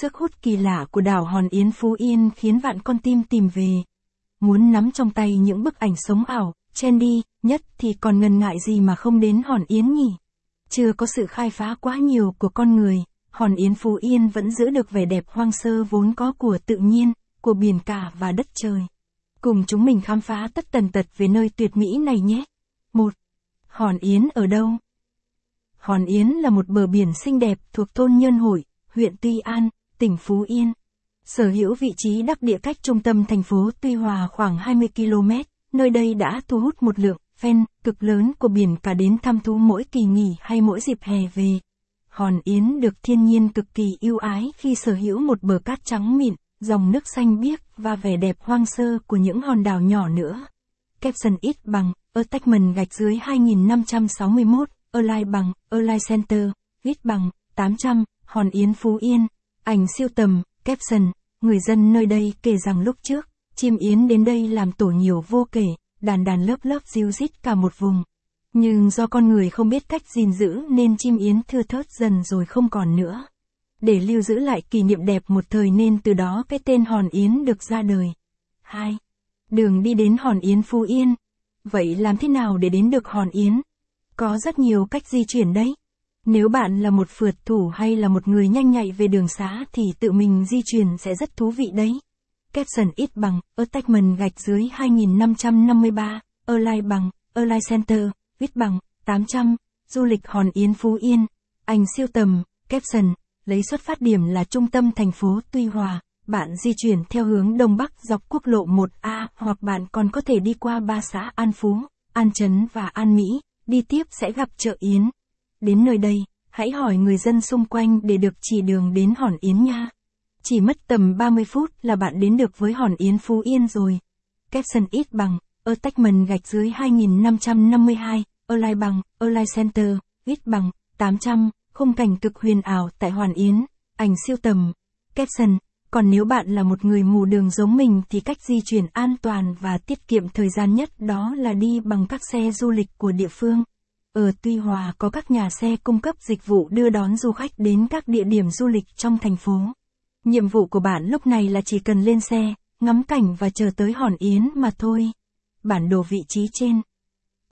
Sức hút kỳ lạ của đảo Hòn Yến Phú Yên khiến vạn con tim tìm về. Muốn nắm trong tay những bức ảnh sống ảo, trendy, nhất thì còn ngần ngại gì mà không đến Hòn Yến nhỉ? Chưa có sự khai phá quá nhiều của con người, Hòn Yến Phú Yên vẫn giữ được vẻ đẹp hoang sơ vốn có của tự nhiên, của biển cả và đất trời. Cùng chúng mình khám phá tất tần tật về nơi tuyệt mỹ này nhé. 1. Hòn Yến ở đâu? Hòn Yến là một bờ biển xinh đẹp thuộc thôn Nhân Hội, huyện Tuy An, tỉnh Phú Yên. Sở hữu vị trí đắc địa cách trung tâm thành phố Tuy Hòa khoảng 20 km, nơi đây đã thu hút một lượng fan cực lớn của biển cả đến thăm thú mỗi kỳ nghỉ hay mỗi dịp hè về. Hòn Yến được thiên nhiên cực kỳ yêu ái khi sở hữu một bờ cát trắng mịn, dòng nước xanh biếc và vẻ đẹp hoang sơ của những hòn đảo nhỏ nữa. Capson ít bằng, attachment gạch dưới 2561, Align bằng, Align Center, ít bằng, 800, Hòn Yến Phú Yên. Ảnh siêu tầm, caption, người dân nơi đây kể rằng lúc trước, chim yến đến đây làm tổ nhiều vô kể, đàn đàn lớp lớp diêu rít cả một vùng. Nhưng do con người không biết cách gìn giữ nên chim yến thưa thớt dần rồi không còn nữa. Để lưu giữ lại kỷ niệm đẹp một thời nên từ đó cái tên Hòn Yến được ra đời. 2. Đường đi đến Hòn Yến Phú Yên. Vậy làm thế nào để đến được Hòn Yến? Có rất nhiều cách di chuyển đấy. Nếu bạn là một phượt thủ hay là một người nhanh nhạy về đường xá thì tự mình di chuyển sẽ rất thú vị đấy. Capson ít bằng, attachment gạch dưới 2553, Align bằng, Align Center, ít bằng, 800, du lịch Hòn Yến Phú Yên, ảnh siêu tầm, Capson, lấy xuất phát điểm là trung tâm thành phố Tuy Hòa, bạn di chuyển theo hướng Đông Bắc dọc quốc lộ 1A hoặc bạn còn có thể đi qua ba xã An Phú, An Trấn và An Mỹ, đi tiếp sẽ gặp chợ Yến. Đến nơi đây, hãy hỏi người dân xung quanh để được chỉ đường đến Hòn Yến nha. Chỉ mất tầm 30 phút là bạn đến được với Hòn Yến Phú Yên rồi. Capson ít bằng, attachment gạch dưới 2552, online bằng, online Center, ít bằng, 800, khung cảnh cực huyền ảo tại Hòn Yến, ảnh siêu tầm. Capson, còn nếu bạn là một người mù đường giống mình thì cách di chuyển an toàn và tiết kiệm thời gian nhất đó là đi bằng các xe du lịch của địa phương. Ở Tuy Hòa có các nhà xe cung cấp dịch vụ đưa đón du khách đến các địa điểm du lịch trong thành phố. Nhiệm vụ của bạn lúc này là chỉ cần lên xe, ngắm cảnh và chờ tới Hòn Yến mà thôi. Bản đồ vị trí trên